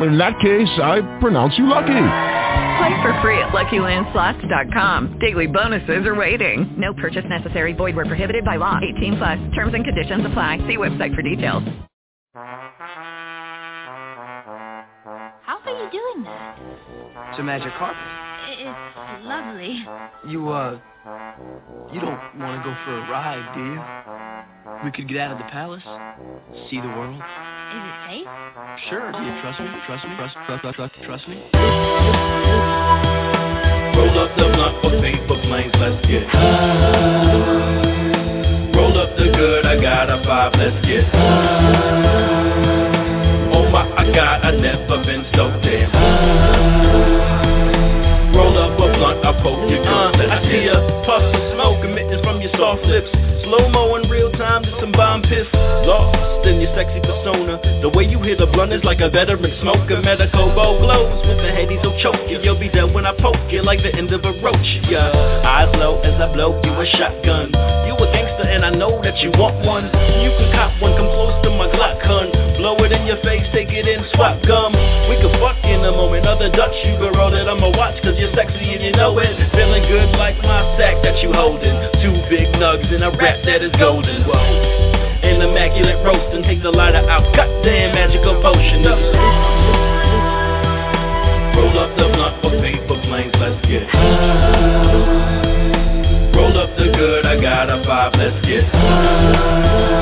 In that case, I pronounce you lucky. Play for free at LuckyLandSlots.com. Daily bonuses are waiting. No purchase necessary. Void where prohibited by law. 18 plus. Terms and conditions apply. See website for details. How are you doing that? It's a magic carpet. It's lovely. You, uh, you don't want to go for a ride, do you? We could get out of the palace, see the world. Is it safe? Sure. Do you trust me? Trust me? Trust, trust, trust, trust, trust me? Roll up the blunt for paper planes, let's get high. Roll up the good, I got a five, let's get high. Oh my, I got, I never been so see a puff of smoke emitting from your soft lips. Slow-mo in real time, just some bomb piss. Lost in your sexy persona. The way you hit a blunt is like a veteran smoker. Medical bow blows with the Hades will choke you. You'll be dead when I poke you like the end of a roach. Yeah, eyes low as I blow you a shotgun. You a gangster and I know that you want one. You can cop one, come close to my Glock gun. Blow it in your face, take it in, swap gum. We could fuck in a moment. Other Dutch, you can roll it. I'ma watch cause you're sexy and you know it. Feeling good like my sack that you holding. Two big nugs in a rap that is golden. Whoa. An immaculate roast and take the lighter out. Goddamn magical potion. Roll up the blunt for paper planes, let's get high. Roll up the good, I got a five, let's get high.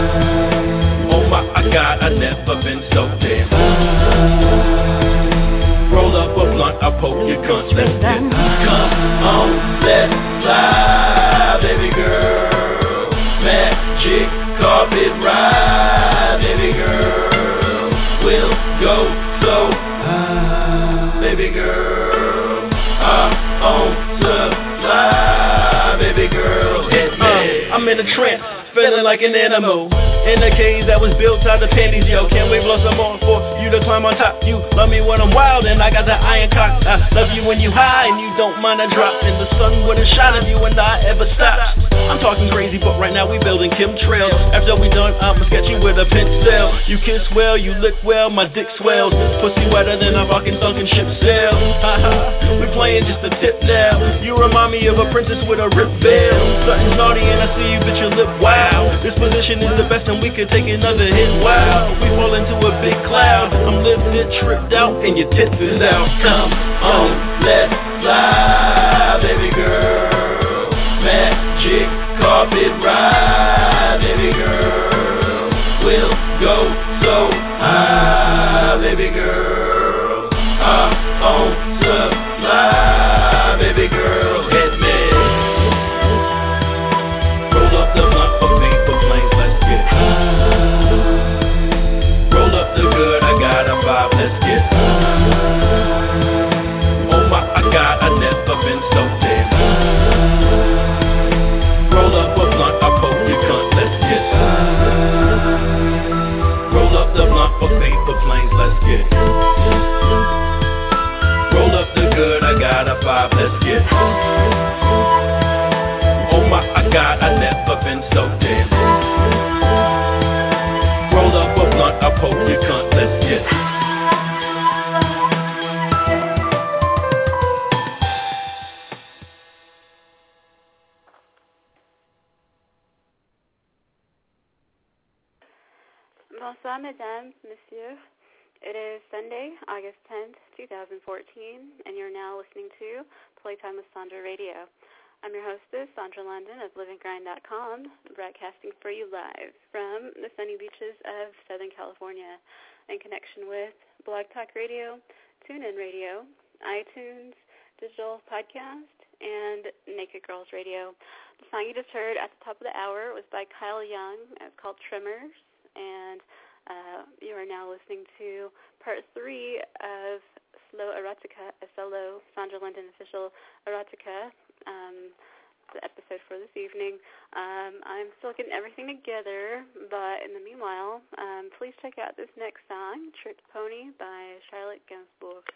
Oh my, I got, I never been so damn high. Roll up a blunt, I poke your cunt, let's get high. Come on, let's fly, baby girl. Magic carpet ride, baby girl. We'll go so high, baby girl. Supply, baby girl. Hit me. Uh, I'm in a trance, feeling like an animal. In a cage that was built out of panties, yo. Can we blow some more for you to climb on top? You love me when I'm wild and I got the iron cock. I love you when you high and you don't mind a drop. And the sun wouldn't shine if you and I ever stopped. I'm talking crazy, but right now we building chemtrails. After we done, I'm sketching with a pencil. You kiss well, you lick well, my dick swells. Pussy wetter than a fucking sunken ship sail. we playing just a tip now. You remind me of a princess with a ripped veil. Something's naughty and I see you, bitch, your lip wow. This position is the best and we could take another hit. Wow, we fall into a big cloud. I'm lifted, tripped out, and your tits is out. Come on, let's fly, baby girl. Magic carpet ride, Sunday, August 10th, 2014, and you're now listening to Playtime with Sandra Radio. I'm your hostess, Sandra London of LiveAndGrind.com, broadcasting for you live from the sunny beaches of Southern California in connection with Blog Talk Radio, TuneIn Radio, iTunes, Digital Podcast, and Naked Girls Radio. The song you just heard at the top of the hour was by Kyle Young. It's called Tremors, and uh, you are now listening to part three of SLO Erotika, a solo Sandra London official erotica. Um, the episode for this evening. Um, I'm still getting everything together, but in the meanwhile, um, please check out this next song, Trick Pony by Charlotte Gainsbourg.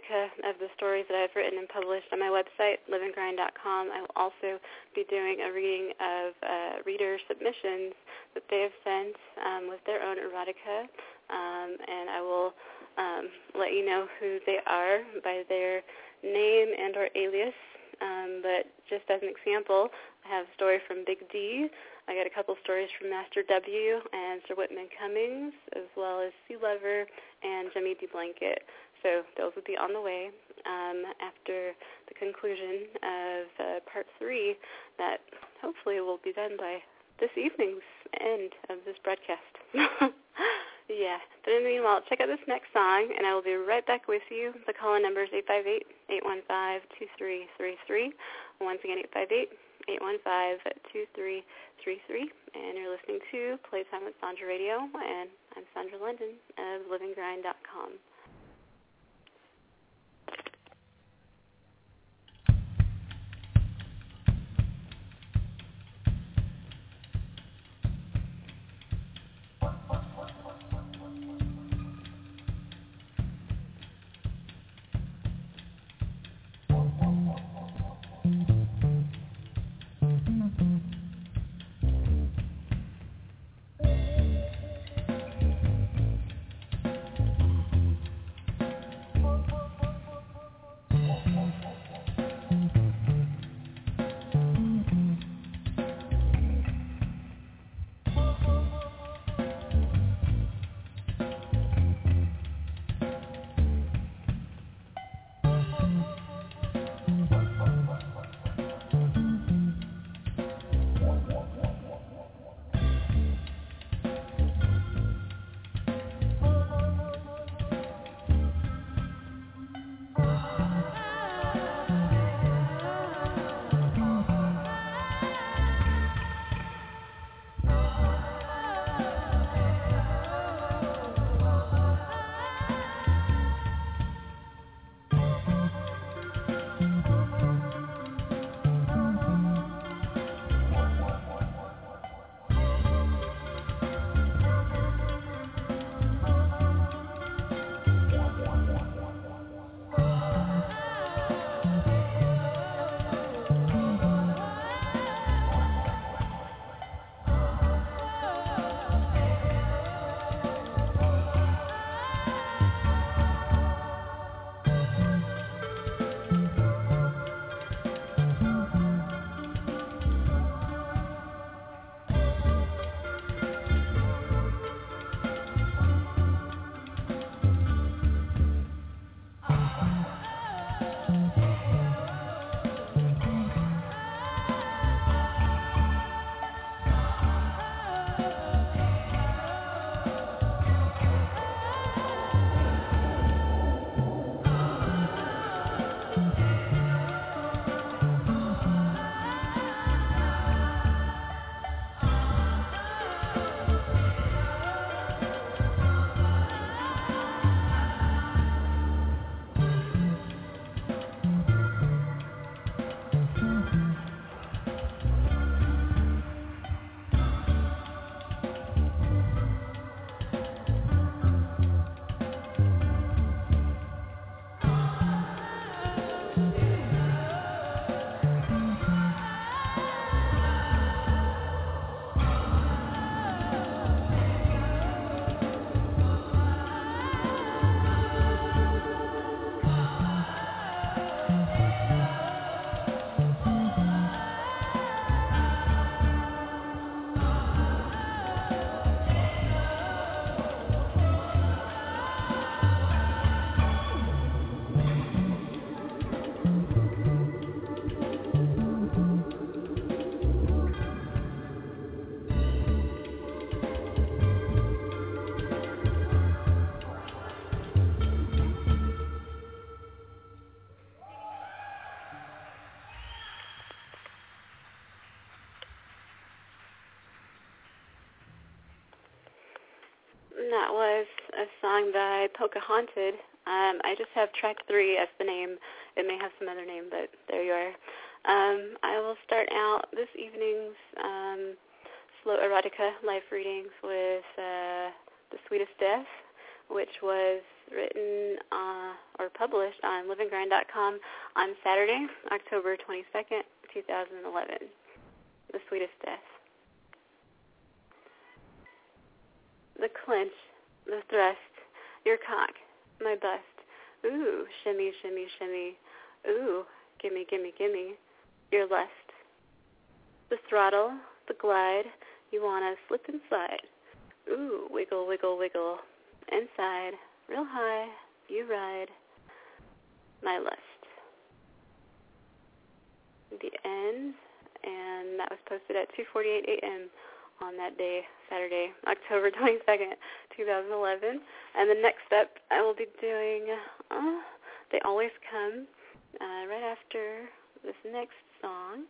Erotica of the stories that I've written and published on my website, liveandgrind.com, I will also be doing a reading of uh, reader submissions that they have sent um, with their own erotica. Um, and I will um, let you know who they are by their name and or alias. Um, but just as an example, I have a story from Big D. I got a couple stories from Master W and Sir Whitman Cummings, as well as Sea Lover and Jimmy D. Blanket. So those will be on the way um, after the conclusion of uh, part three that hopefully will be done by this evening's end of this broadcast. yeah. But in the meanwhile, check out this next song, and I will be right back with you. The call-in number is 858-815-2333. Once again, 858-815-2333. And you're listening to Playtime with Sandra Radio, and I'm Sandra London of liveandgrind.com. song by Pocahontas. Um, I just have track three as the name. It may have some other name, but there you are. Um, I will start out this evening's um, SLO Erotika life readings with uh, The Sweetest Death, which was written uh, or published on liveandgrind.com on Saturday, October 22nd, 2011. The Sweetest Death. The clinch, the thrust, your cock, my bust. Ooh, shimmy, shimmy, shimmy. Ooh, gimme, gimme, gimme. Your lust. The throttle, the glide, you wanna slip inside. Ooh, wiggle, wiggle, wiggle. Inside, real high, you ride. My lust. The end, and that was posted at 2:48 a.m. on that day, Saturday, October 22nd, 2011. And the next step I will be doing, uh, they always come uh, right after this next song.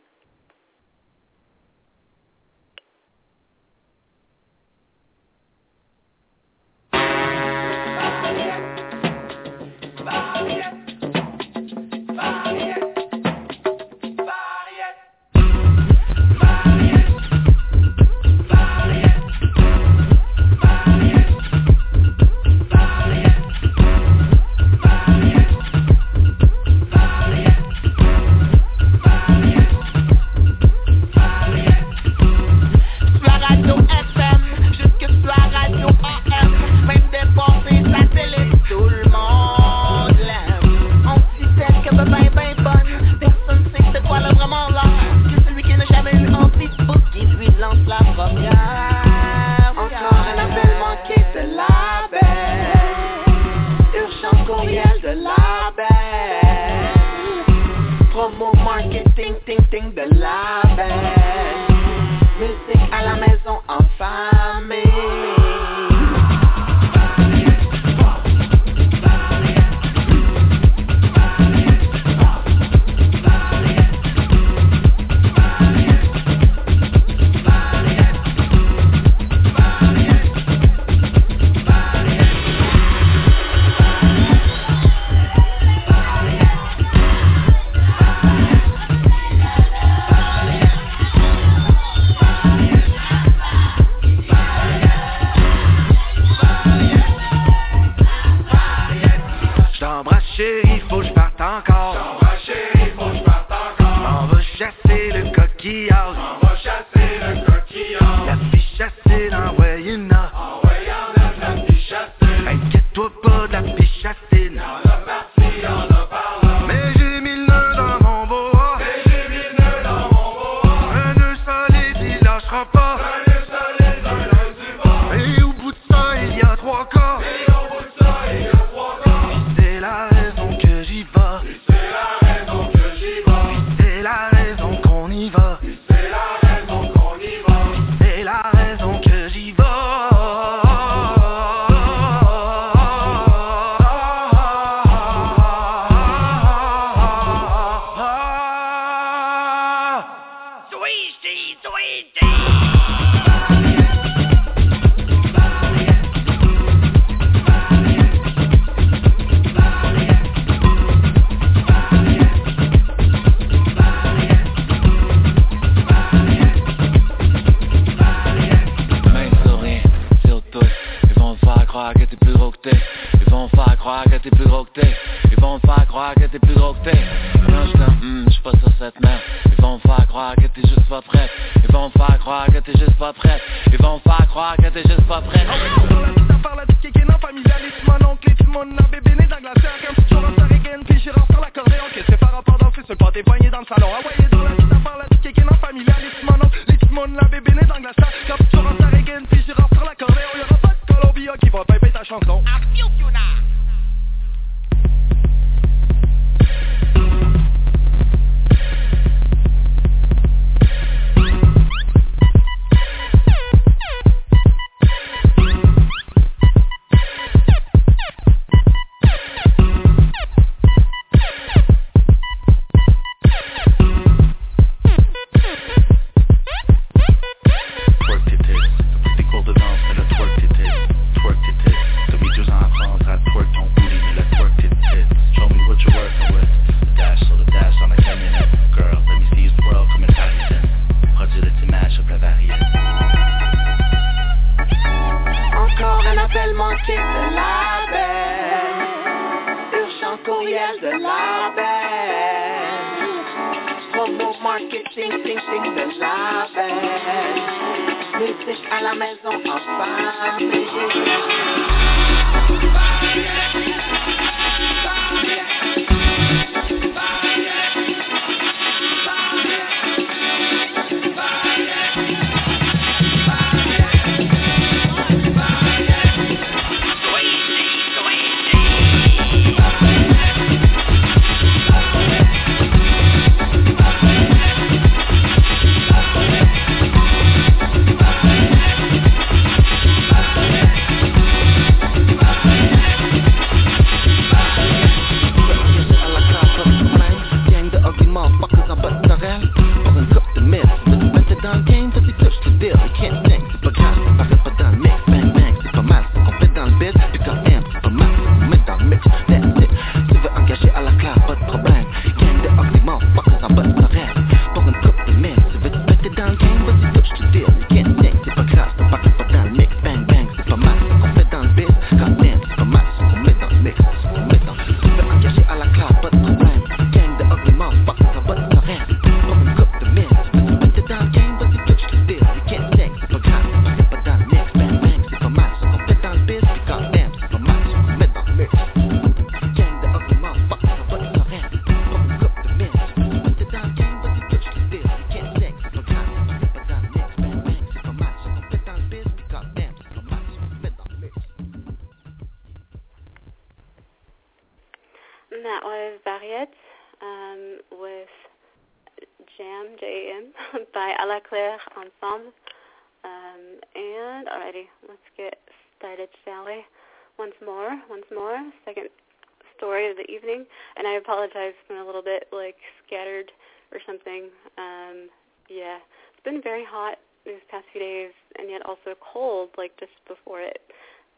Apologize for a little bit, like, scattered or something. Um, yeah, it's been very hot these past few days, and yet also cold, like, just before it.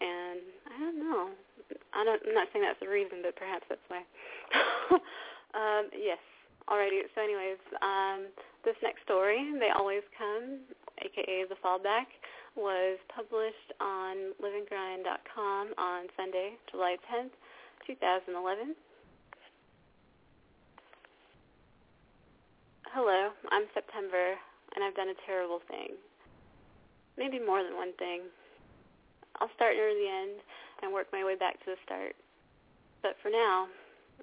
And I don't know. I don't, I'm not saying that's the reason, but perhaps that's why. um, yes. Alrighty. So, anyways, um, this next story, they always come, aka the fallback, was published on liveandgrind.com on Sunday, July 10th, 2011. Hello, I'm September, and I've done a terrible thing. Maybe more than one thing. I'll start near the end and work my way back to the start. But for now,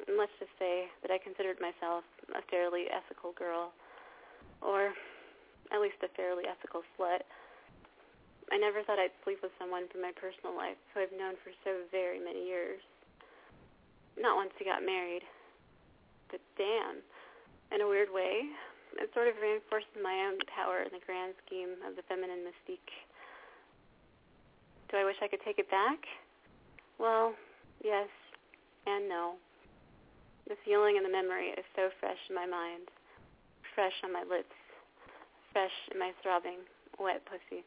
let's just say that I considered myself a fairly ethical girl, or at least a fairly ethical slut. I never thought I'd sleep with someone from my personal life who I've known for so very many years. Not once we got married. But damn, in a weird way, it sort of reinforces my own power in the grand scheme of the feminine mystique. Do I wish I could take it back? Well, yes and no. The feeling and the memory is so fresh in my mind, fresh on my lips, fresh in my throbbing, wet pussy.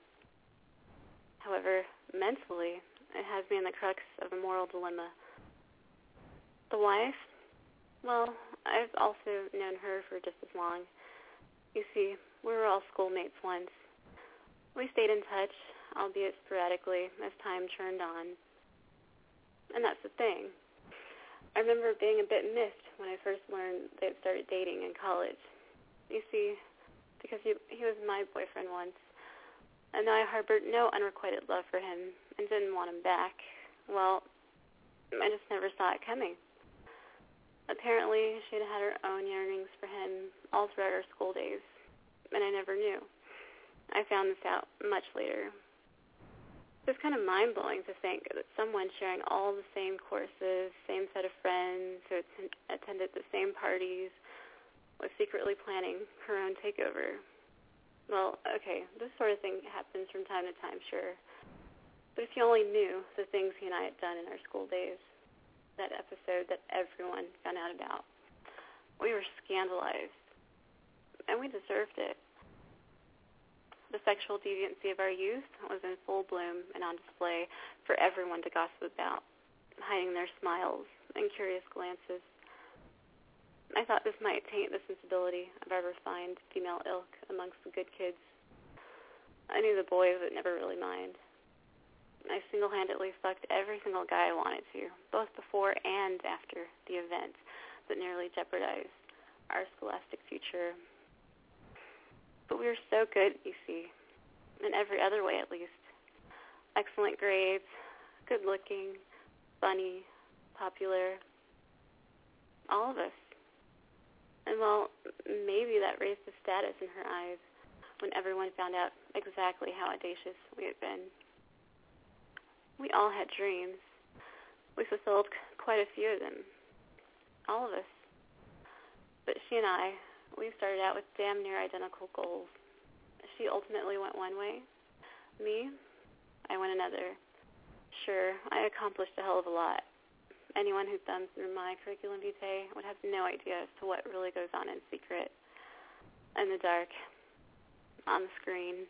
However, mentally, it has me in the crux of a moral dilemma. The wife? Well, I've also known her for just as long. You see, we were all schoolmates once. We stayed in touch, albeit sporadically, as time churned on. And that's the thing. I remember being a bit miffed when I first learned they had started dating in college. You see, because he, he was my boyfriend once, and though I harbored no unrequited love for him and didn't want him back, well, I just never saw it coming. Apparently, she had had her own yearnings for him all throughout our school days, and I never knew. I found this out much later. It's kind of mind-blowing to think that someone sharing all the same courses, same set of friends, who att- attended the same parties, was secretly planning her own takeover. Well, okay, this sort of thing happens from time to time, sure. But if you only knew the things he and I had done in our school days, that episode that everyone found out about, we were scandalized. And we deserved it. The sexual deviancy of our youth was in full bloom and on display for everyone to gossip about, hiding their smiles and curious glances. I thought this might taint the sensibility of our refined female ilk amongst the good kids. I knew the boys would never really mind. I single-handedly fucked every single guy I wanted to, both before and after the event that nearly jeopardized our scholastic future. But we were so good, you see, in every other way at least. Excellent grades, good looking, funny, popular. All of us. And well, maybe that raised the status in her eyes when everyone found out exactly how audacious we had been. We all had dreams. We fulfilled quite a few of them. All of us. But she and I, we started out with damn near identical goals. She ultimately went one way. Me, I went another. Sure, I accomplished a hell of a lot. Anyone who thumbs through my curriculum vitae would have no idea as to what really goes on in secret, in the dark, on the screen,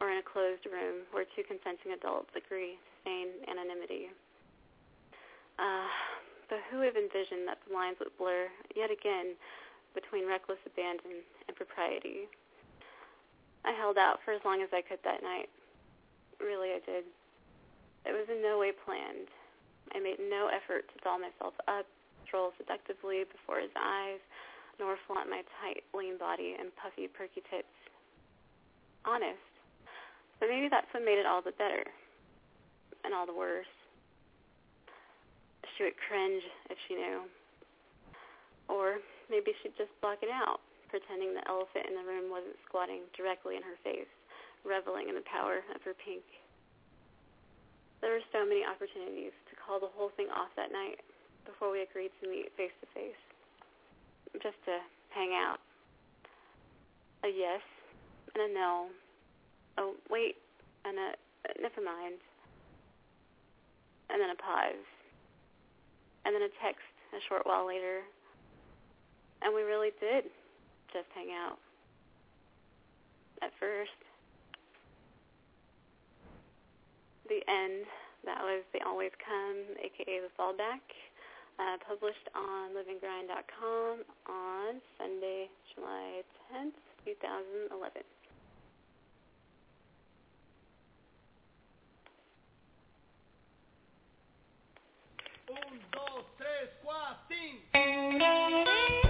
or in a closed room where two consenting adults agree to feign anonymity. Uh, but who would have envisioned that the lines would blur yet again between reckless abandon and propriety? I held out for as long as I could that night. Really, I did. It was in no way planned. I made no effort to doll myself up, stroll seductively before his eyes, nor flaunt my tight, lean body and puffy, perky tits. Honest. But maybe that's what made it all the better. And all the worse. She would cringe if she knew. Or maybe she'd just block it out, pretending the elephant in the room wasn't squatting directly in her face, reveling in the power of her pink. There were so many opportunities to call the whole thing off that night before we agreed to meet face to face. Just to hang out. A yes and a no. Oh, wait, and a never mind. And then a pause. And then a text a short while later. And we really did just hang out. At first. The end, that was The Always Come, aka The Fallback, uh, published on liveandgrind.com on Sunday, July 10th, 2011. Un, dos, tres, cuatro, cinco.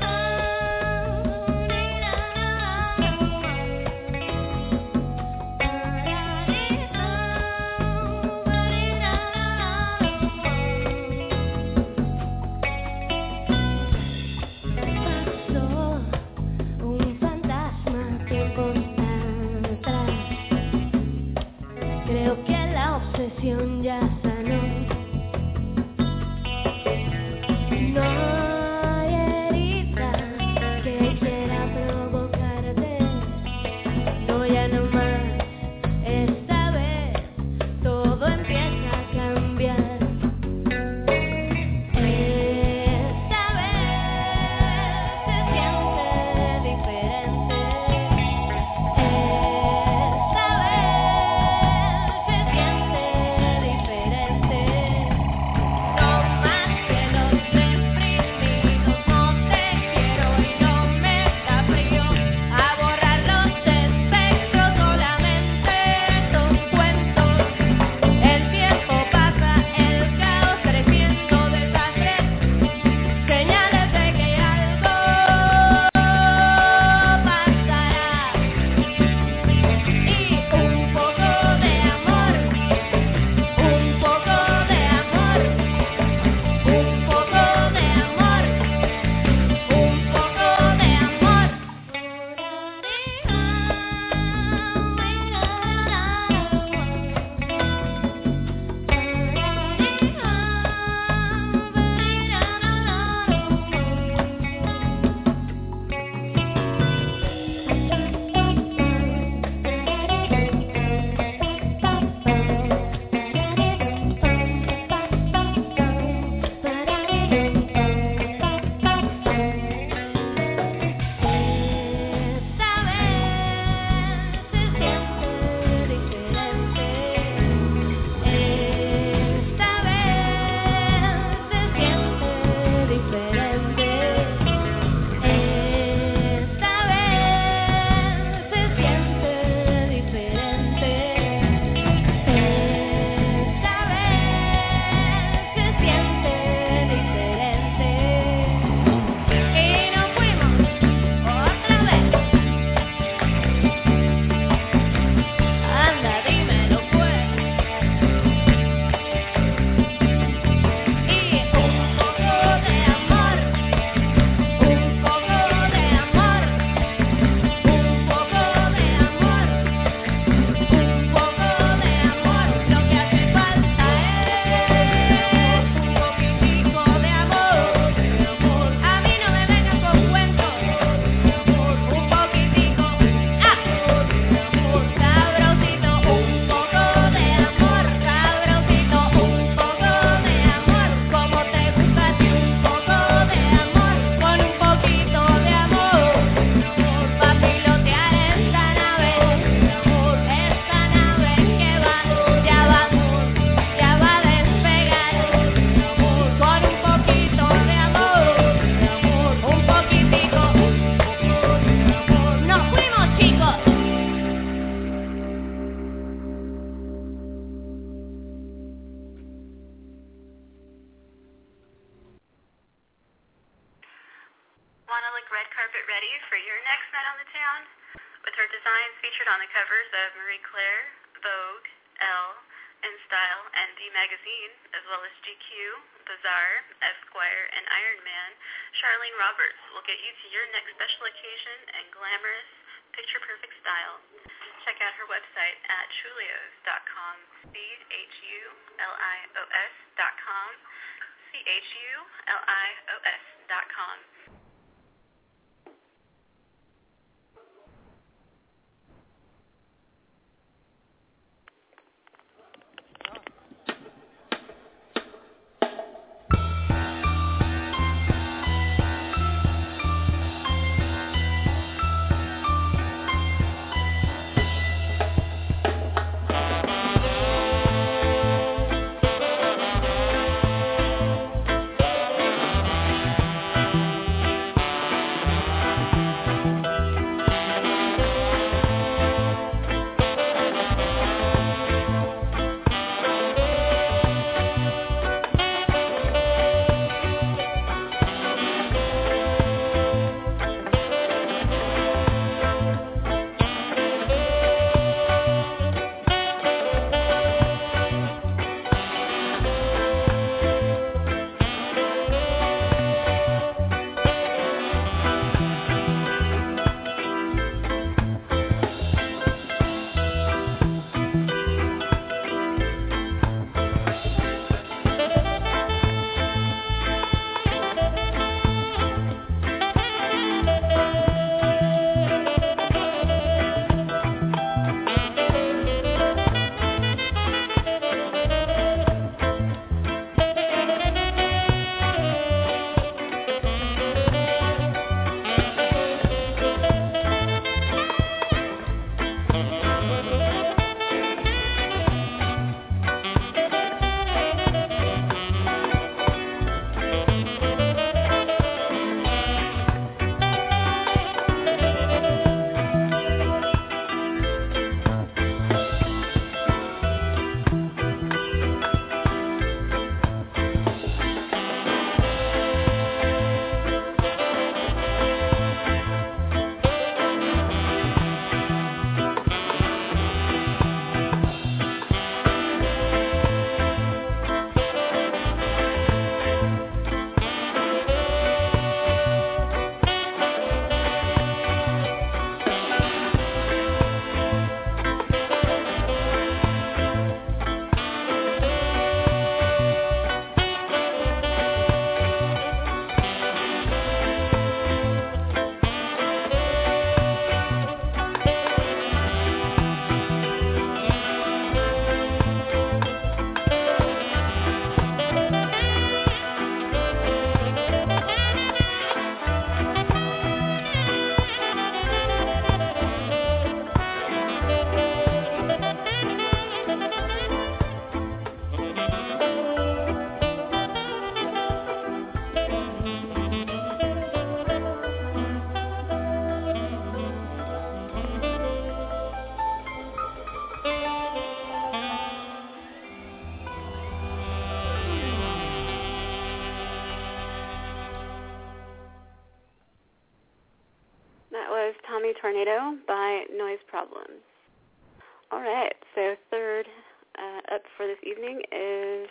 Well as GQ, Bazaar, Esquire, and Iron Man, Charlene Roberts will get you to your next special occasion in glamorous, picture-perfect style. Check out her website at chulios.com, C-H-U-L-I-O-S dot com, C-H-U-L-I-O-S dot com. Tornado by Noise Problems. All right, so third uh, up for this evening is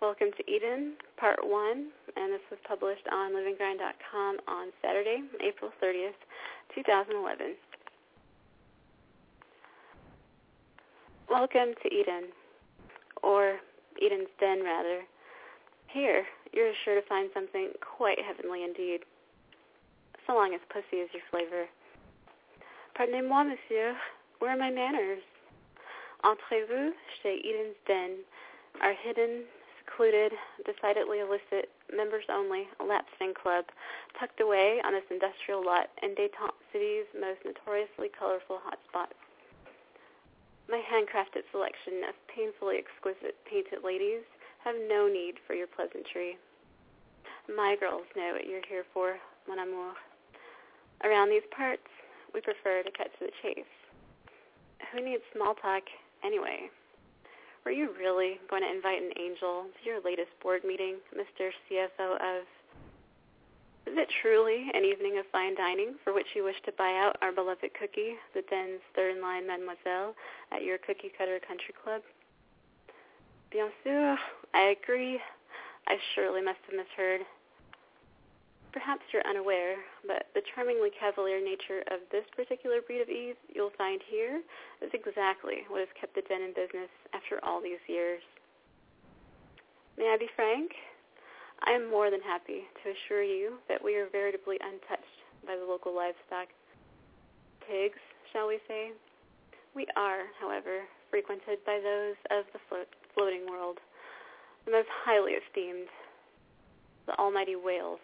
Welcome to Eden, Part 1, and this was published on liveandgrind.com on Saturday, April 30th, 2011. Welcome to Eden, or Eden's Den, rather. Here, you're sure to find something quite heavenly indeed, so long as pussy is your flavor. Pardonnez-moi, monsieur, where are my manners? Entre vous, chez Eden's Den, our hidden, secluded, decidedly illicit, members-only lap sing club tucked away on this industrial lot in Détente City's most notoriously colorful hotspots. My handcrafted selection of painfully exquisite painted ladies have no need for your pleasantry. My girls know what you're here for, mon amour. Around these parts, we prefer to cut to the chase. Who needs small talk anyway? Were you really going to invite an angel to your latest board meeting, Mr. CFO of... Is it truly an evening of fine dining for which you wish to buy out our beloved cookie, the Den's third line mademoiselle, at your cookie cutter country club? Bien sûr, I agree. I surely must have misheard. Perhaps you're unaware, but the charmingly cavalier nature of this particular breed of Eve you'll find here is exactly what has kept the den in business after all these years. May I be frank? I am more than happy to assure you that we are veritably untouched by the local livestock. Pigs, shall we say? We are, however, frequented by those of the float, floating world, the most highly esteemed, the almighty whales,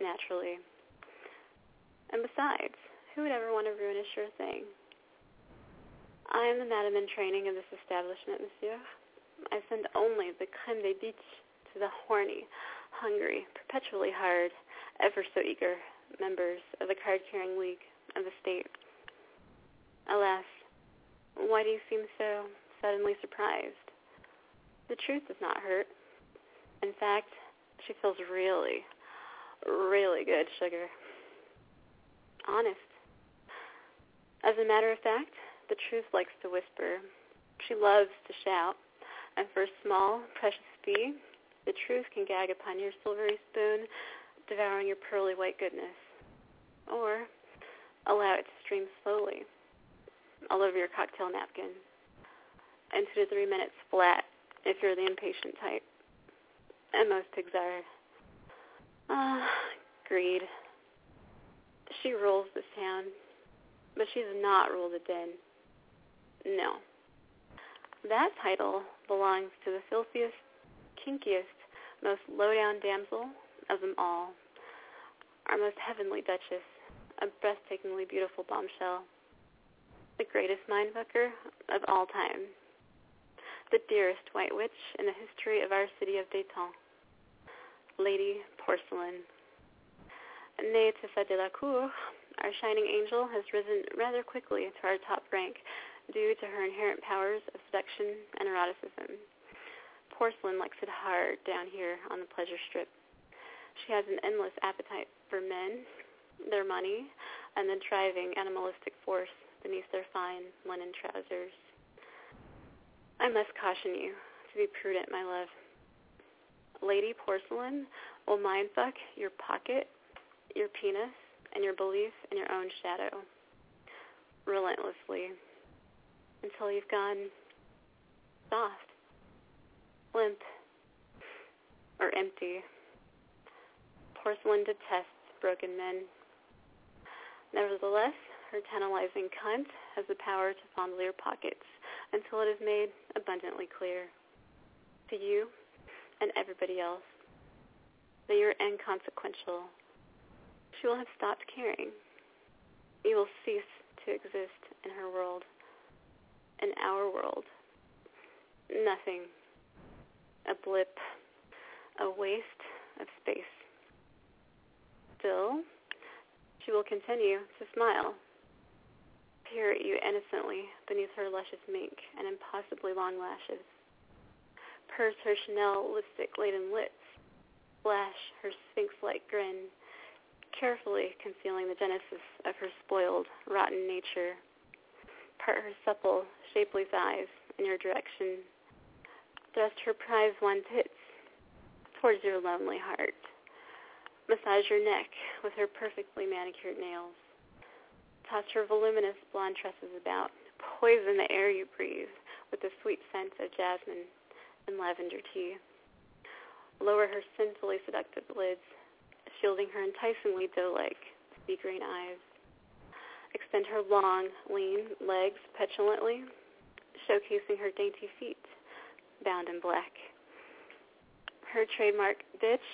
naturally. And besides, who would ever want to ruin a sure thing? I am the madam in training of this establishment, monsieur. I send only the creme de biche to the horny, hungry, perpetually hard, ever so eager members of the card-carrying league of the state. Alas, why do you seem so suddenly surprised? The truth does not hurt. In fact, she feels really, really good, sugar. Honest. As a matter of fact, the truth likes to whisper. She loves to shout. And for a small, precious fee, the truth can gag upon your silvery spoon, devouring your pearly white goodness. Or allow it to stream slowly all over your cocktail napkin. And two to three minutes flat if you're the impatient type. And most pigs are. Ah, greed. She rules this town, but she does not rule the den. No. That title belongs to the filthiest, kinkiest, most low-down damsel of them all. Our most heavenly duchess, a breathtakingly beautiful bombshell. The greatest mindfucker of all time. The dearest white witch in the history of our city of Dayton. Lady Porcelain. Née Tessa de la Cour, our shining angel has risen rather quickly to our top rank due to her inherent powers of seduction and eroticism. Porcelain likes it hard down here on the pleasure strip. She has an endless appetite for men, their money, and the driving animalistic force beneath their fine linen trousers. I must caution you to be prudent, my love. Lady Porcelain will mindfuck your pocket, your penis, and your belief in your own shadow relentlessly until you've gone soft, limp, or empty. Porcelain detests broken men. Nevertheless, her tantalizing cunt has the power to fondle your pockets until it is made abundantly clear to you and everybody else that you're inconsequential. She will have stopped caring. You will cease to exist in her world in our world. Nothing. A blip. A waste of space. Still, she will continue to smile, peer at you innocently beneath her luscious mink and impossibly long lashes, purse her Chanel lipstick-laden lips, flash her sphinx-like grin, carefully concealing the genesis of her spoiled, rotten nature part her supple, shapely thighs in your direction. Thrust her prize won tits towards your lonely heart. Massage your neck with her perfectly manicured nails. Toss her voluminous blonde tresses about. Poison the air you breathe with the sweet scent of jasmine and lavender tea. Lower her sinfully seductive lids, shielding her enticingly doe-like, sea green eyes. Extend her long, lean legs petulantly, showcasing her dainty feet, bound in black. Her trademark bitch,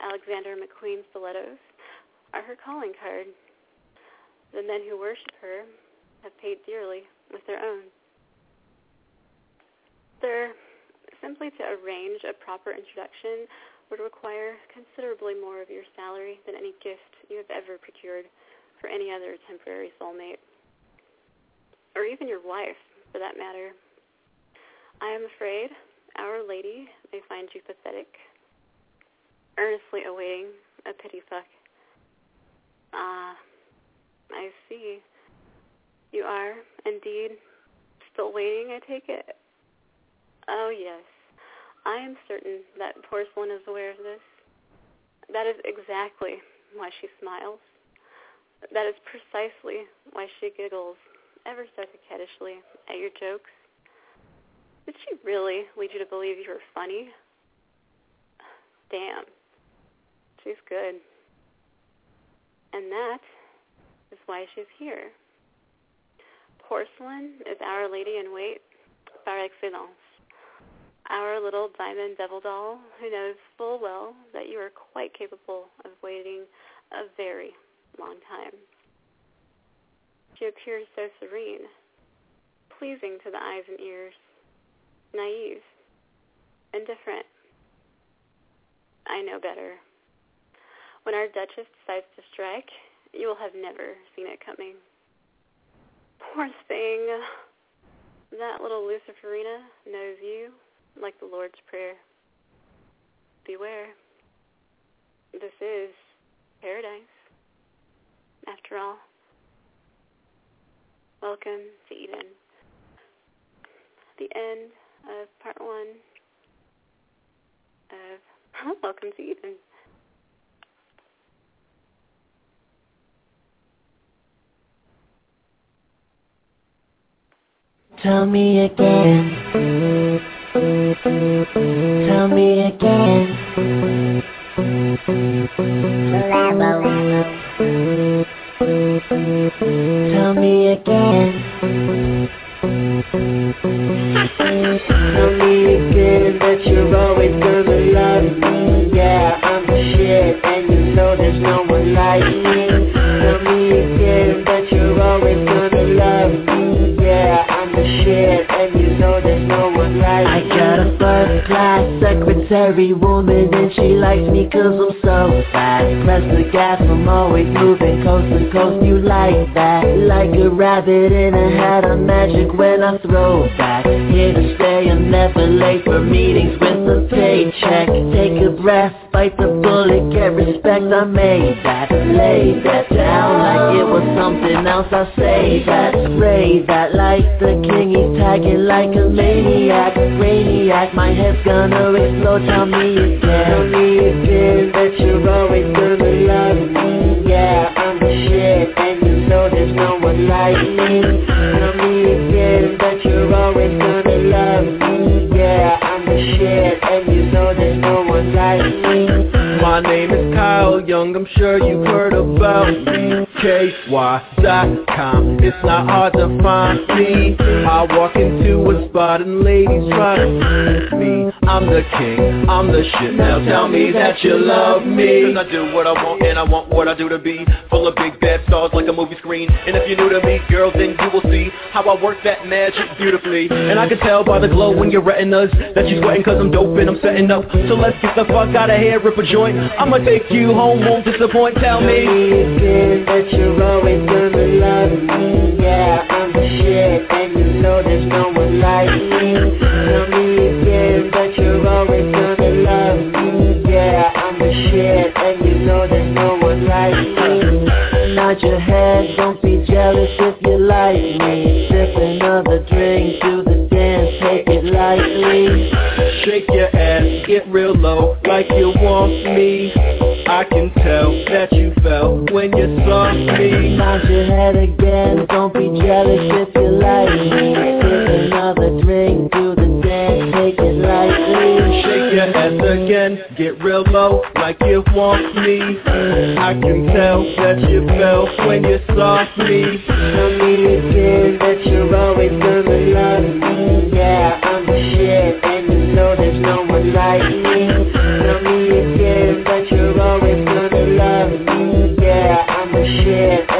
Alexander McQueen stilettos, are her calling card. The men who worship her have paid dearly with their own. Sir, simply to arrange a proper introduction would require considerably more of your salary than any gift you have ever procured for any other temporary soulmate, or even your wife, for that matter. I am afraid Our Lady may find you pathetic, earnestly awaiting a pity fuck. Ah, I see. You are, indeed, still waiting, I take it? Oh, yes. I am certain that Porcelain is aware of this. That is exactly why she smiles. That is precisely why she giggles ever so coquettishly at your jokes. Did she really lead you to believe you were funny? Damn. She's good. And that is why she's here. Porcelain is Our Lady in Wait par excellence. Our little diamond devil doll who knows full well that you are quite capable of waiting a very long time. She appears so serene, pleasing to the eyes and ears, naive, indifferent. I know better. When our Duchess decides to strike, you will have never seen it coming. Poor thing. That little Luciferina knows you like the Lord's Prayer. Beware. This is paradise. After all, welcome to Eden. The end of part one of Welcome to Eden. Tell me again. Tell me again. Tell me again. Tell me again that you're always gonna love me. Yeah, I'm the shit, and you know there's no one like me. Tell me again that you're always gonna love me. Yeah, I'm the shit, and you know there's no one like. I got a first class secretary woman, and she likes me cause I'm so fast. Press the gas, I'm always moving coast to coast. You like that? Like a rabbit in a hat, I'm magic when I throw back. Here to stay, I'm never late for meetings with a paycheck. Take a breath, bite the bullet, get respect. I made that, lay that down like it was something else. I say that, spray that like the king. He's tagging like a maniac, brainiac. My head's gonna explode. Tell me again, tell me again that you're always gonna love me. Yeah, I'm the shit, and you know there's no one like me. Tell me again that you're always gonna love me. Yeah, I'm the shit, and you know there's no My name is Kyle Young, I'm sure you've heard about me. KY.com, it's not hard to find me. I walk into a spot and ladies try to see me. I'm the king, I'm the shit, now tell me that you love me. Cause I do what I want and I want what I do to be. Full of big bad stars like a movie screen. And if you're new to me, girl, then you will see How I work that magic beautifully. And I can tell by the glow in your retinas That you're sweating cause I'm dope and I'm setting up. So let's get the fuck out of here, rip a joint I'ma take you home, won't disappoint, tell me that you're always gonna love me. Yeah, I'm the shit, and you know there's no one like me. Tell me again that you're always gonna love me. Yeah, I'm the shit, and you know there's no one like me. Nod your head, don't be jealous if you like me. Sip another drink, do the dance, take it lightly. Shake your ass, get real low, like you want me I can tell that you fell when you saw me Nod your head again, don't be jealous if you like me. Sip another drink, do the dance, take it lightly. Shake your ass again, get real low, like you want me I can tell that you fell when you saw me Tell me again that you're always gonna love me. Yeah, I'm the shit, know there's no one like me. Tell me again that you're always gonna love me. Yeah, I'm the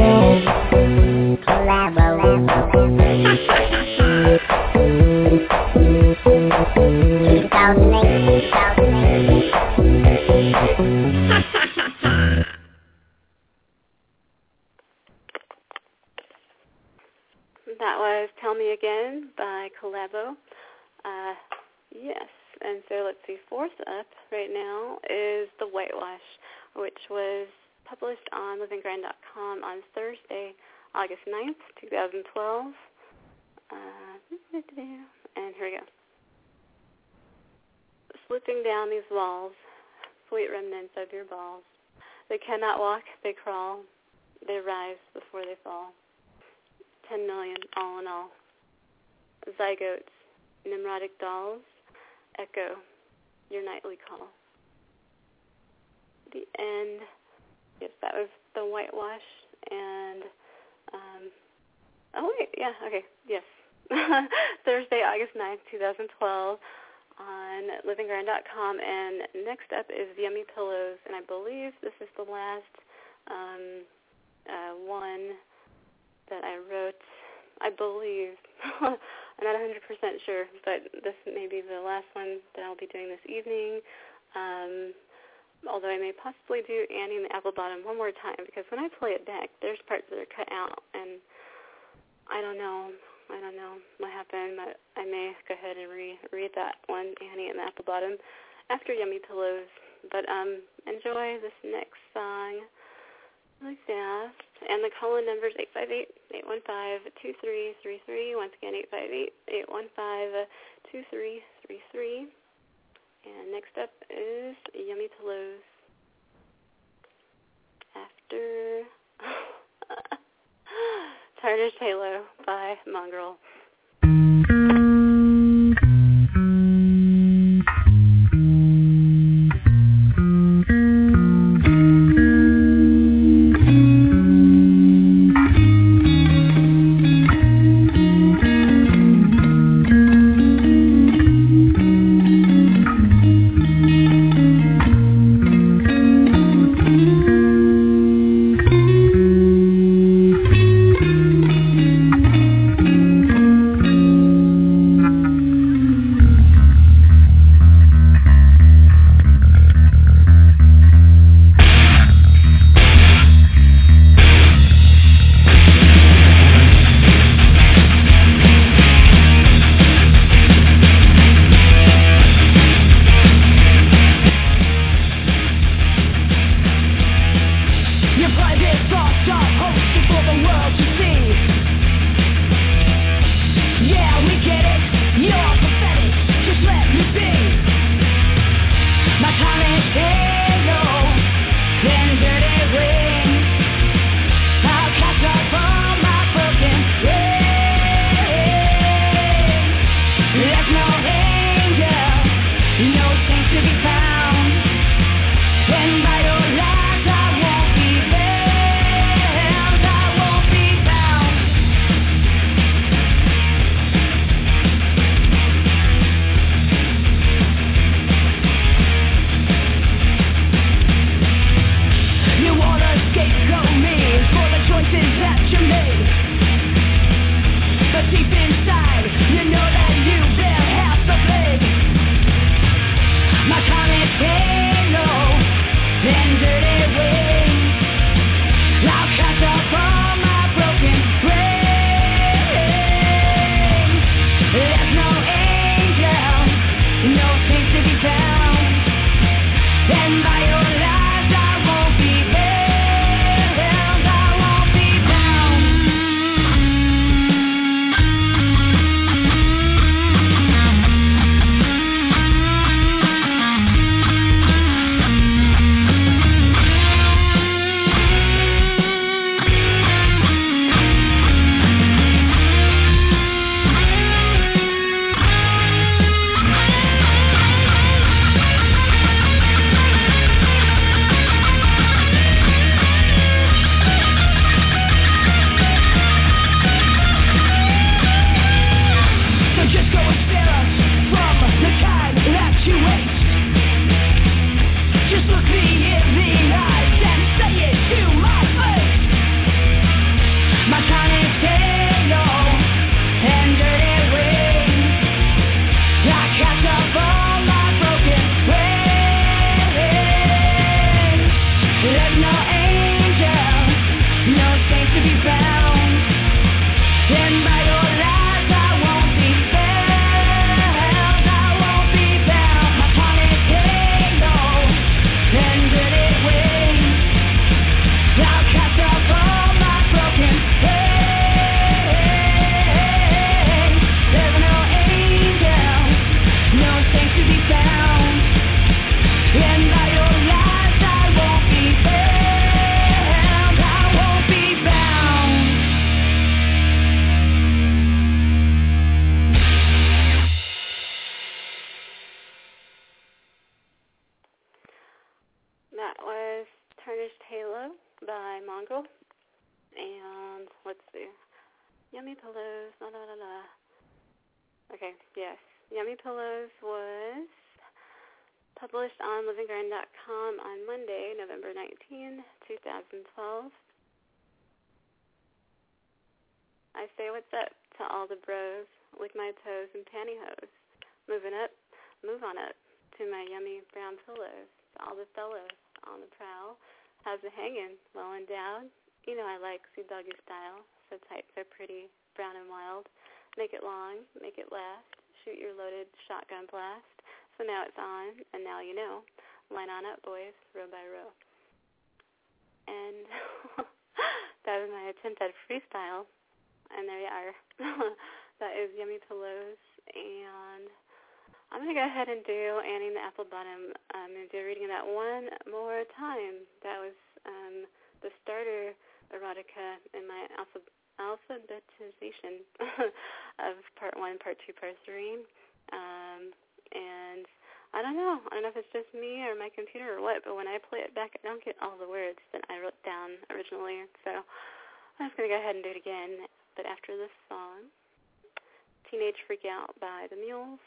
was Tell Me Again by Collabo. Uh, yes, and so let's see, fourth up right now is The Whitewash, which was published on liveandgrind.com on Thursday, August 9th, 2012. Uh, and here we go. Slipping down these walls, sweet remnants of your balls. They cannot walk, they crawl, they rise before they fall. Ten million, all in all. Zygotes, Nimrodic dolls, echo your nightly call. The end. Yes, that was the whitewash and um oh wait, yeah, okay, yes. Thursday, August 9th, 2012 on liveandgrind.com and next up is Yummy Pillows and I believe this is the last um uh one that I wrote I believe I'm not 100% sure, but this may be the last one that I'll be doing this evening. Um, although I may possibly do Annie and the Apple Bottom one more time because when I play it back, there's parts that are cut out, and I don't know. I don't know what happened, but I may go ahead and re- read that one, Annie and the Apple Bottom, after Yummy Pillows. But um, enjoy this next song really fast. And the call-in number is 858-815-2333. Once again, 858-815-2333. And next up is Yummy Pillows. After Tartar's Halo by Mongrel. Published on liveandgrind.com on Monday, November 19, 2012. I say what's up to all the bros, lick my toes and pantyhose. Moving up, move on up to my yummy brown pillows. To all the fellows on the prowl, how's it hanging? Well endowed? You know I like see doggy style, so tight, so pretty, brown and wild. Make it long, make it last. Shoot your loaded shotgun blast. So now it's on, and now you know. Line on up, boys, row by row. And that was my attempt at freestyle. And there you are. that is Yummy Pillows. And I'm going to go ahead and do Annie and the Apple Bottom. I'm going to do a reading of that one more time. That was um, the starter erotica in my alpha, alphabetization of part one, part two, part three. Um, and I don't know. I don't know if it's just me or my computer or what, but when I play it back, I don't get all the words that I wrote down originally. So I'm just going to go ahead and do it again. But after this song, Teenage Freak Out by The Mules.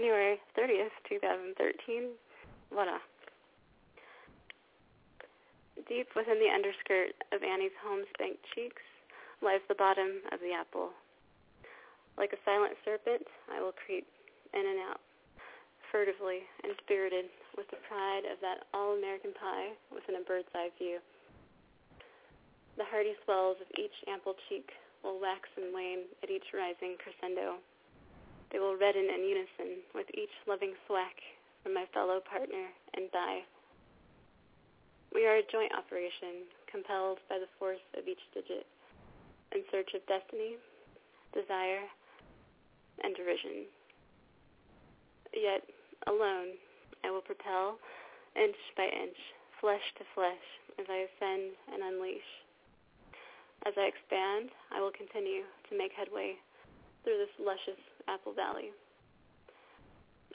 January 30th, 2013. Voila. Deep within the underskirt of Annie's home-spanked cheeks lies the bottom of the apple. Like a silent serpent, I will creep in and out, furtively and spirited, with the pride of that all-American pie within a bird's eye view. The hearty swells of each ample cheek will wax and wane at each rising crescendo. They will redden in unison with each loving thwack from my fellow partner and die. We are a joint operation, compelled by the force of each digit, in search of destiny, desire, and derision. Yet, alone, I will propel, inch by inch, flesh to flesh, as I ascend and unleash. As I expand, I will continue to make headway through this luscious apple valley.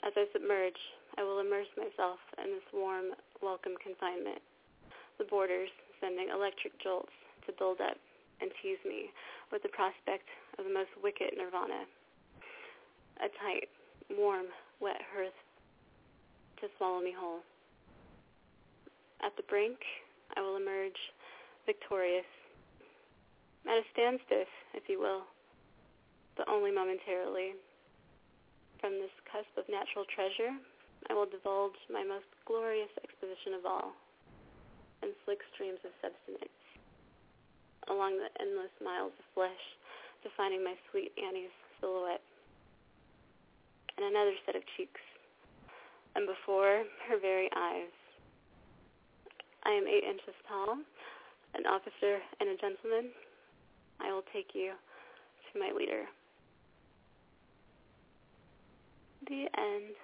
As I submerge, I will immerse myself in this warm, welcome confinement, the borders sending electric jolts to build up and tease me with the prospect of the most wicked nirvana. A tight, warm, wet hearth to swallow me whole. At the brink, I will emerge victorious, at a standstill, if you will, but only momentarily. From this cusp of natural treasure, I will divulge my most glorious exposition of all, and slick streams of substance along the endless miles of flesh, defining my sweet Annie's silhouette, and another set of cheeks, and before her very eyes. I am eight inches tall, an officer and a gentleman. I will take you to my leader. The end.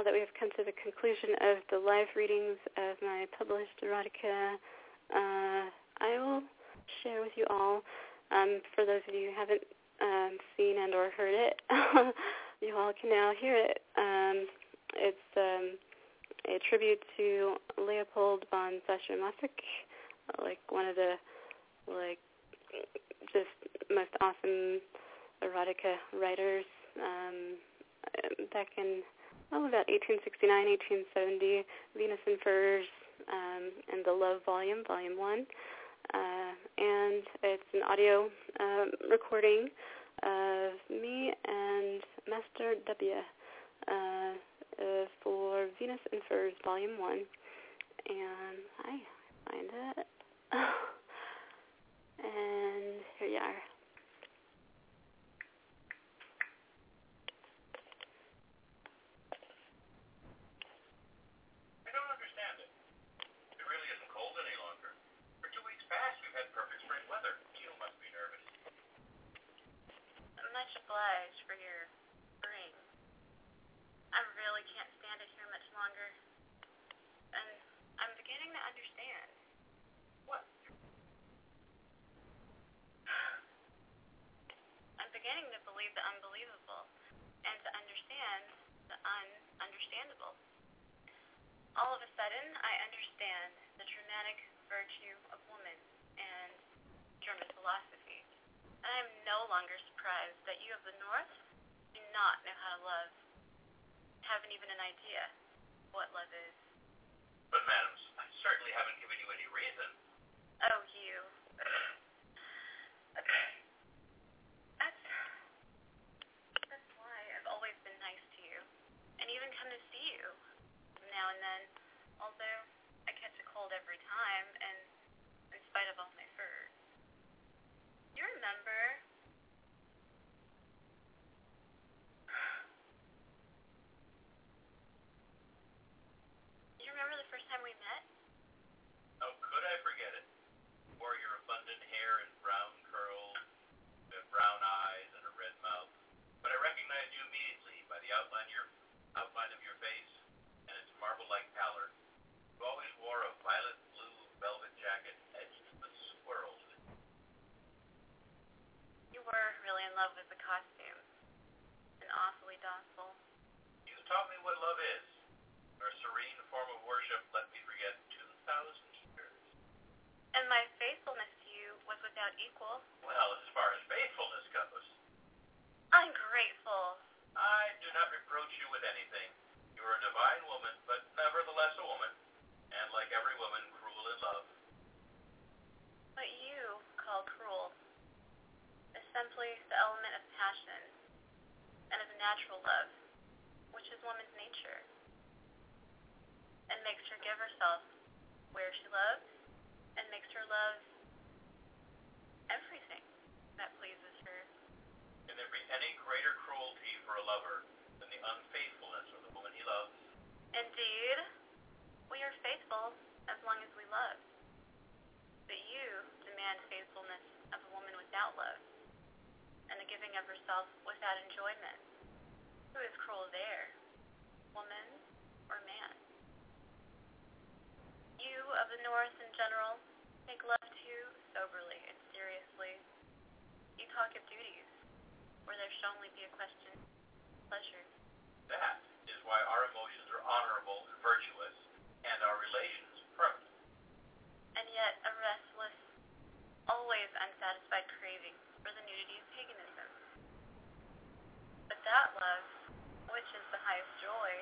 Now that we have come to the conclusion of the live readings of my published erotica, uh, I will share with you all, um, for those of you who haven't um, seen and or heard it, you all can now hear it. Um, it's um, a tribute to Leopold von Sacher-Masoch, like one of the like just most awesome erotica writers um, back in oh about 1869, 1870, Venus in Furs, um, and the Love Volume, Volume One, uh, and it's an audio um, recording of me and Master W. Uh, uh, for Venus in Furs Volume 1. And I find it. and here you are. I don't understand it. It really isn't cold any longer. For two weeks past, we've had perfect spring weather. You must be nervous. Obliged for your spring. I really can't stand it here much longer. And I'm beginning to understand. What? I'm beginning to believe the unbelievable and to understand the ununderstandable. All of a sudden, I understand the dramatic virtue of woman and German philosophy. And I am no longer surprised that you of the North do not know how to love haven't even an idea what love is. But, madam, I certainly haven't given you any reason. Oh, you. That's, that's why I've always been nice to you, and even come to see you now and then, although I catch a cold every time, and in spite of all my furs. You remember You remember the first time we met? How could I forget it? You wore your abundant hair and brown curls, uh, brown eyes, and a red mouth. But I recognized you immediately by the outline your outline of your face and its marble-like pallor. You always wore a violet blue velvet jacket edged with swirls. You were really in love with the costume. And awfully docile. You taught me what love is. Your serene form of worship let me forget 2,000 years. And my faithfulness to you without equal. Well, as far as faithfulness goes, I'm grateful. I do not reproach you with anything. You are a divine woman, but nevertheless a woman, and like every woman, cruel in love. What you call cruel is simply the element of passion and of natural love, which is woman's nature, and makes her give herself where she loves, and makes her love everything that pleases her. Can there be any greater cruelty for a lover than the unfaithfulness of the woman he loves? Indeed, we are faithful as long as we love. But you demand faithfulness of a woman without love, and the giving of herself without enjoyment. Who is cruel there, woman or man? You of the North in general take love too soberly and seriously. You talk of duties, where there should only be a question of pleasure. That is why our emotions are honorable and virtuous, and our relations permanent. and yet a restless, always unsatisfied craving for the nudity of paganism. But that love, which is the highest joy,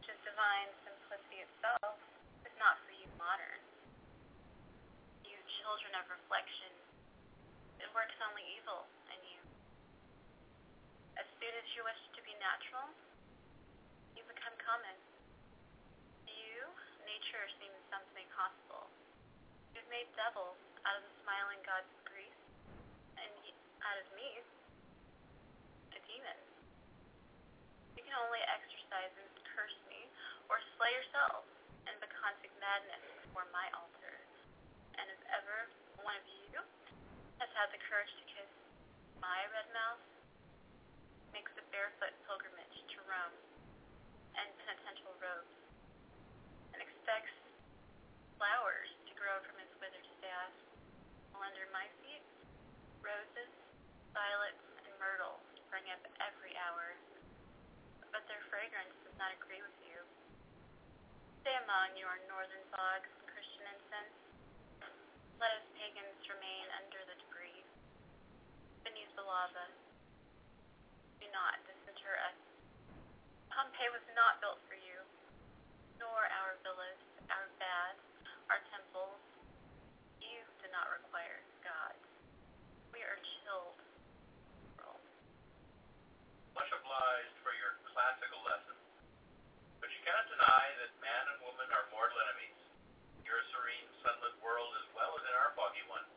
which is divine simplicity itself, is not for you moderns. You children of reflection, it works only evil in you. As soon as you wish to be natural, you become common. You, nature seems something hostile. You've made devils out of the smiling gods of and out of me, a demon. You can only exercise and curse me, or slay yourself in bacchantic madness before my altar. And if ever one of you has had the courage to kiss my red mouth, makes a barefoot pilgrimage to Rome and penitential robes, and expects flowers to grow from his withered staff, while under my feet roses, violets, and myrtle spring up every hour, but their fragrance does not agree with you. Stay among your northern fogs and Christian incense. Let us pagans remain under the debris, beneath the lava. Not disinter us. Uh, Pompeii was not built for you, nor our villas, our baths, our temples. You do not require gods. We are chilled. Much obliged for your classical lesson. But you cannot deny that man and woman are mortal enemies. Your serene, sunlit world as well as in our foggy one.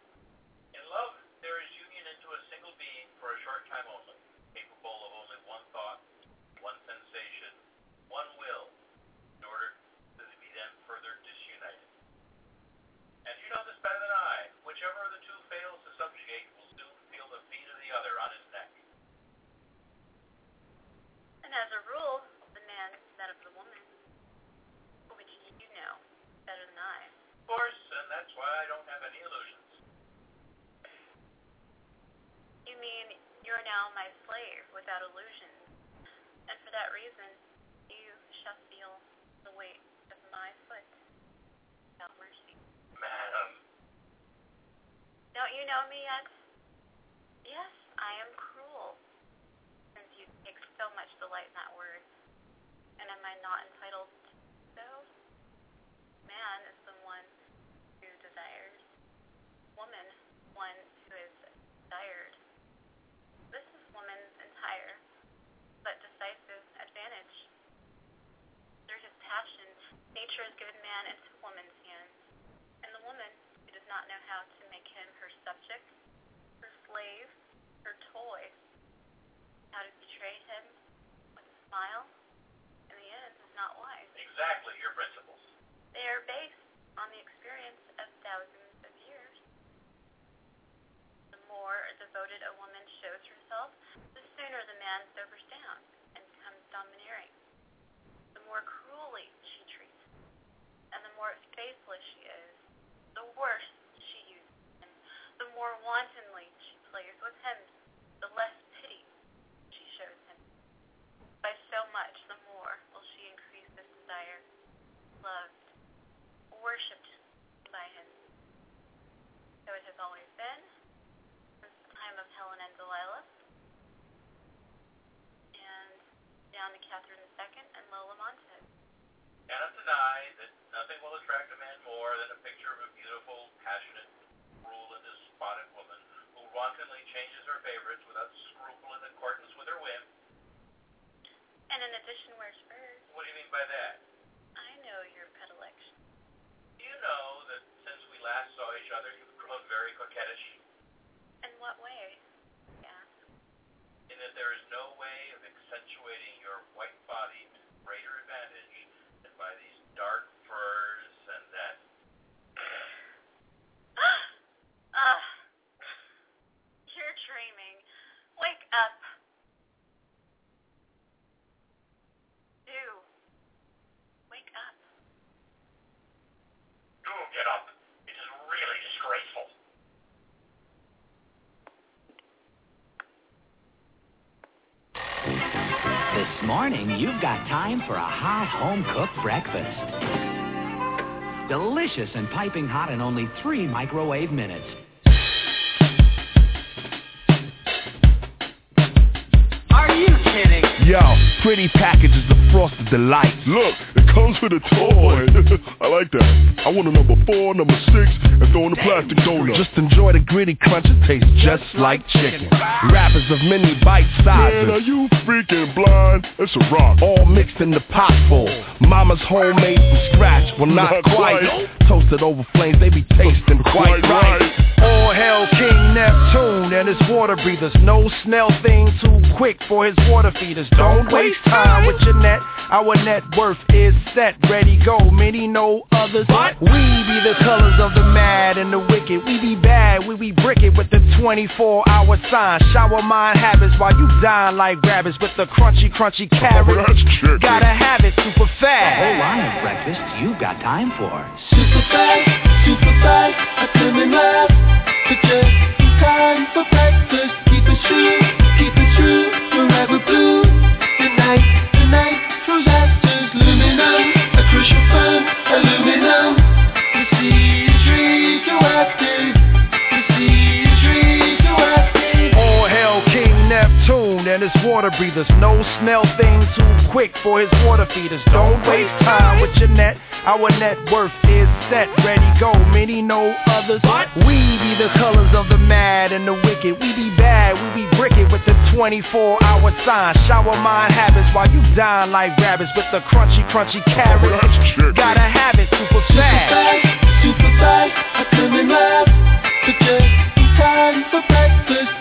In love, there is union into a single being for a short time only, capable of only one thought, one sensation, one will, in order to be then further disunited. And you know this better than I. Whichever of the two fails to subjugate will soon feel the feet of the other on his neck. And as a rule, the man is that of the woman, which you know better than I. Of course, and that's why I don't have any illusions. You mean you're now my slave without illusions, and for that reason, you shall feel the weight of my foot without mercy. Madam, Don't you know me yet? Yes, I am cruel, since you take so much delight in that word. And am I not entitled to so? Man is the one who desires. Woman, one who is desired. This is woman's entire, but decisive advantage. Through his passion, nature has given man into woman's hands, and the woman, who does not know how to make him her subject, her slave, her toy, how to betray him with a smile, in the end, is not wise. exactly your principles. They are based on the experience of thousands of years. The more devoted a woman shows herself, the sooner the man sobers down and becomes domineering. The more cruelly she treats him, and the more faithless she is, the worse she uses him. The more wantonly she plays with him, the less pity she shows him. By so much, the more will she increase his desire, loved, worshipped by him. So it has always been, since the time of Helen and Delilah, and down to Catherine II and Lola Montez. Cannot deny that nothing will attract a man more than a picture of a beautiful, passionate, cruel, and despotic woman who wantonly changes her favorites without scruple in accordance with her whim. And in addition. What do you mean by that? I know your predilection. Do you know that since we last saw each other, you've grown very coquettish? In what way? Yeah. In that there is no way of accentuating your white body to greater advantage than by these dark furs and that Ah, you're dreaming. Wake up. Do. Wake up. Do get up. It is really disgraceful. This morning, you've got time for a hot home-cooked breakfast. Delicious and piping hot in only three microwave minutes. Are you kidding? Yo, pretty package is the frosted delight. Look, it comes with a toy. I like that. I want a number four, number six, and throw in the plastic donut. Just enjoy the gritty crunch. It tastes just like chicken. Wrappers of many bite sizes. Man, are you freaking blind? It's a rock. All mixed in the pot full. Mama's homemade from scratch. Well, not, Not quite. quite. Toasted over flames, they be tasting quite, Quite right. right. All hail King Neptune and and his water breathers. No snail thing too quick for his water feeders. Don't waste time with your net. Our net worth is set, ready, go. Many know others. We be the colors of the mad and the wicked. We be bad, we be brick it with the 24 hour sign. Shower mind habits while you dine like rabbits with the crunchy, crunchy oh, carrot. Gotta have it super A fast. whole line of breakfast you've got time for. Super fast, super fast, I come in love. But just in time for breakfast. Keep it true, keep it true, forever blue. Water breathers. No snail thing too quick for his water feeders. Don't waste time with your net. Our net worth is set, ready, go. Many know others. We be the colors of the mad and the wicked. We be bad, we be brick with the 24 hour sign. Shower mind habits while you dine like rabbits with the crunchy, crunchy oh, carrot. Gotta have it super fast. Super fast, I in love. But just in time for breakfast.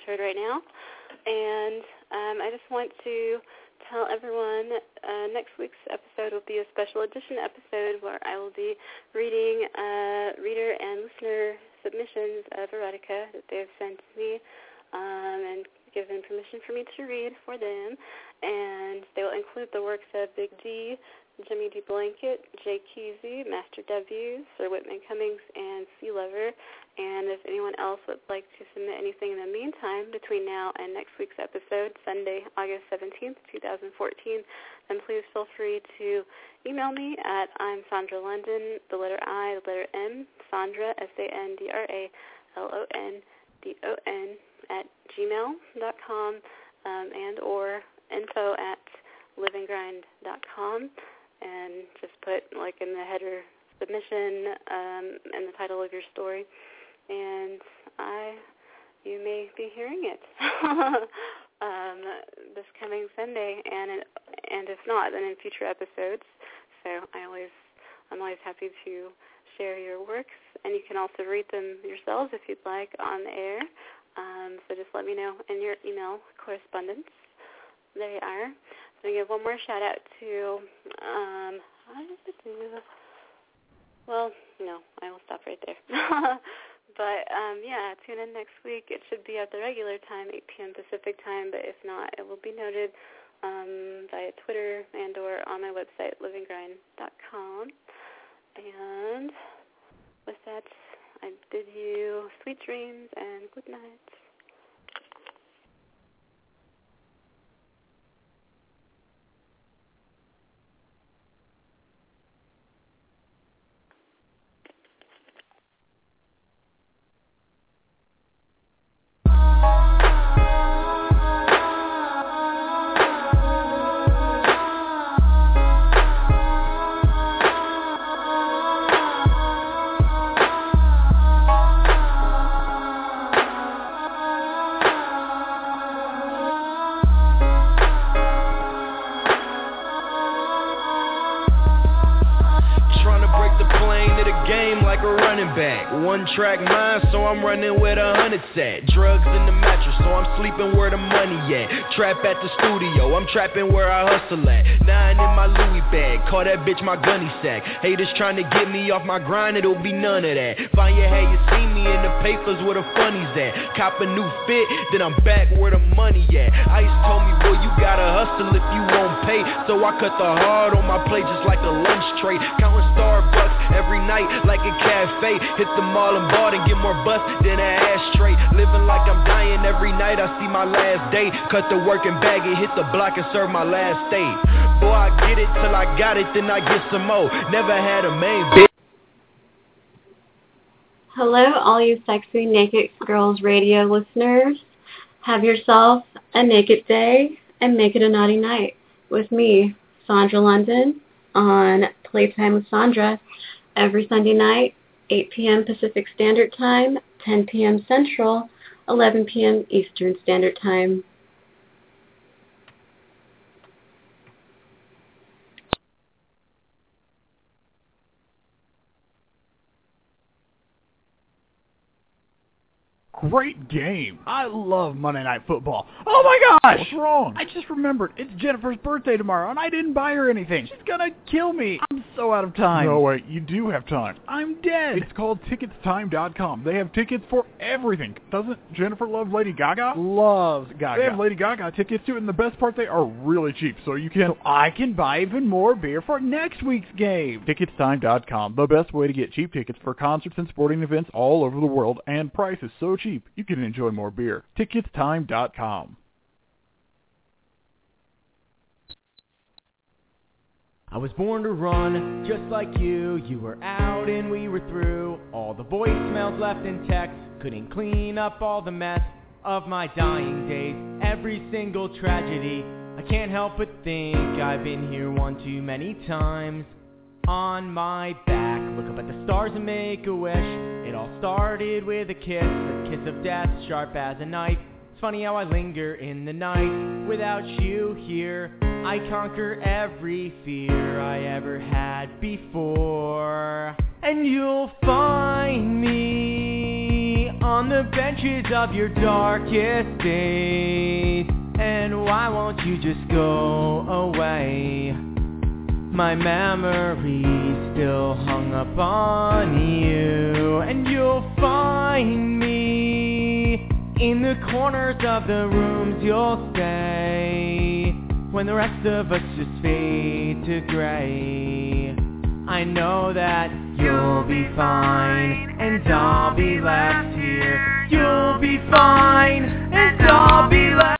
Just heard right now. And um, I just want to tell everyone uh, next week's episode will be a special edition episode where I will be reading uh, reader and listener submissions of erotica that they have sent to me um, and given permission for me to read for them. And they will include the works of Big D, Jimmy D. Blanket, Jay Kesey, Master W, Sir Whitman Cummings, and Sea Lover. And if anyone else would like to submit anything in the meantime between now and next week's episode, Sunday, August 17th, 2014, then please feel free to email me at I'm Sandra London, the letter I, the letter M, Sandra, S-A-N-D-R-A-L-O-N-D-O-N, at gmail.com um, and or info at liveandgrind.com and just put like in the header submission um, and the title of your story, and I, you may be hearing it um, this coming Sunday, and and if not, then in future episodes. So I always, I'm always happy to share your works, and you can also read them yourselves if you'd like on the air. Um, so just let me know in your email correspondence. There you are. I'm going to give one more shout out to, um, it do? Well, no, I will stop right there. but um, yeah, tune in next week. It should be at the regular time, 8 p.m. Pacific time, but if not, it will be noted um, via Twitter and or on my website, liveandgrind.com. And with that, I bid you sweet dreams and good night. Track mind, so I'm running where the hundreds at. Drugs in the mattress, so I'm sleeping where the money at. Trap at the studio, I'm trapping where I hustle at. Nine in my Louis bag, call that bitch my gunny sack. Haters trying to get me off my grind, it'll be none of that. Find your hair, you see me in the papers where the funnies at. Cop a new fit, then I'm back where the money at. Ice told me, boy, you gotta hustle if you won't pay. So I cut the hard on my plate just like a lunch tray. Counting Starbucks every night like a cafe. Hit the mall and bar and get more bust than an ashtray. Living like I'm dying every night. I see my last day. Cut the work and bag it. Hit the block and serve my last day. Boy, I get it till I got it, then I get some more. Never had a main bitch. Hello, all you sexy Naked Girls Radio listeners. Have yourself a naked day and make it a naughty night with me, Sandra London, on Playtime with Sandra every Sunday night, 8 p.m. Pacific Standard Time, 10 p.m. Central, 11 p.m. Eastern Standard Time. Great game. I love Monday Night Football. Oh my gosh! What's wrong? I just remembered. It's Jennifer's birthday tomorrow, and I didn't buy her anything. She's gonna kill me. I'm so out of time. No, wait, you do have time. I'm dead. It's called Ticketstime.com. They have tickets for everything. Doesn't Jennifer love Lady Gaga? Loves Gaga. They have Lady Gaga tickets too, and the best part, they are really cheap, so you can... So I can buy even more beer for next week's game. Ticketstime.com, the best way to get cheap tickets for concerts and sporting events all over the world, and price is so cheap you can enjoy more beer. Ticketstime.com. I was born to run, just like you. You were out and we were through. All the voicemails left in text couldn't clean up all the mess of my dying days. Every single tragedy, I can't help but think I've been here one too many times. On my back, look up at the stars and make a wish. All started with a kiss, a kiss of death, sharp as a knife. It's funny how I linger in the night without you here. I conquer every fear I ever had before. And you'll find me on the benches of your darkest days. And why won't you just go away? My memory's still hung up on you. And you'll find me in the corners of the rooms you'll stay when the rest of us just fade to gray. I know that you'll be fine, and I'll be left here. You'll be fine, and I'll be left.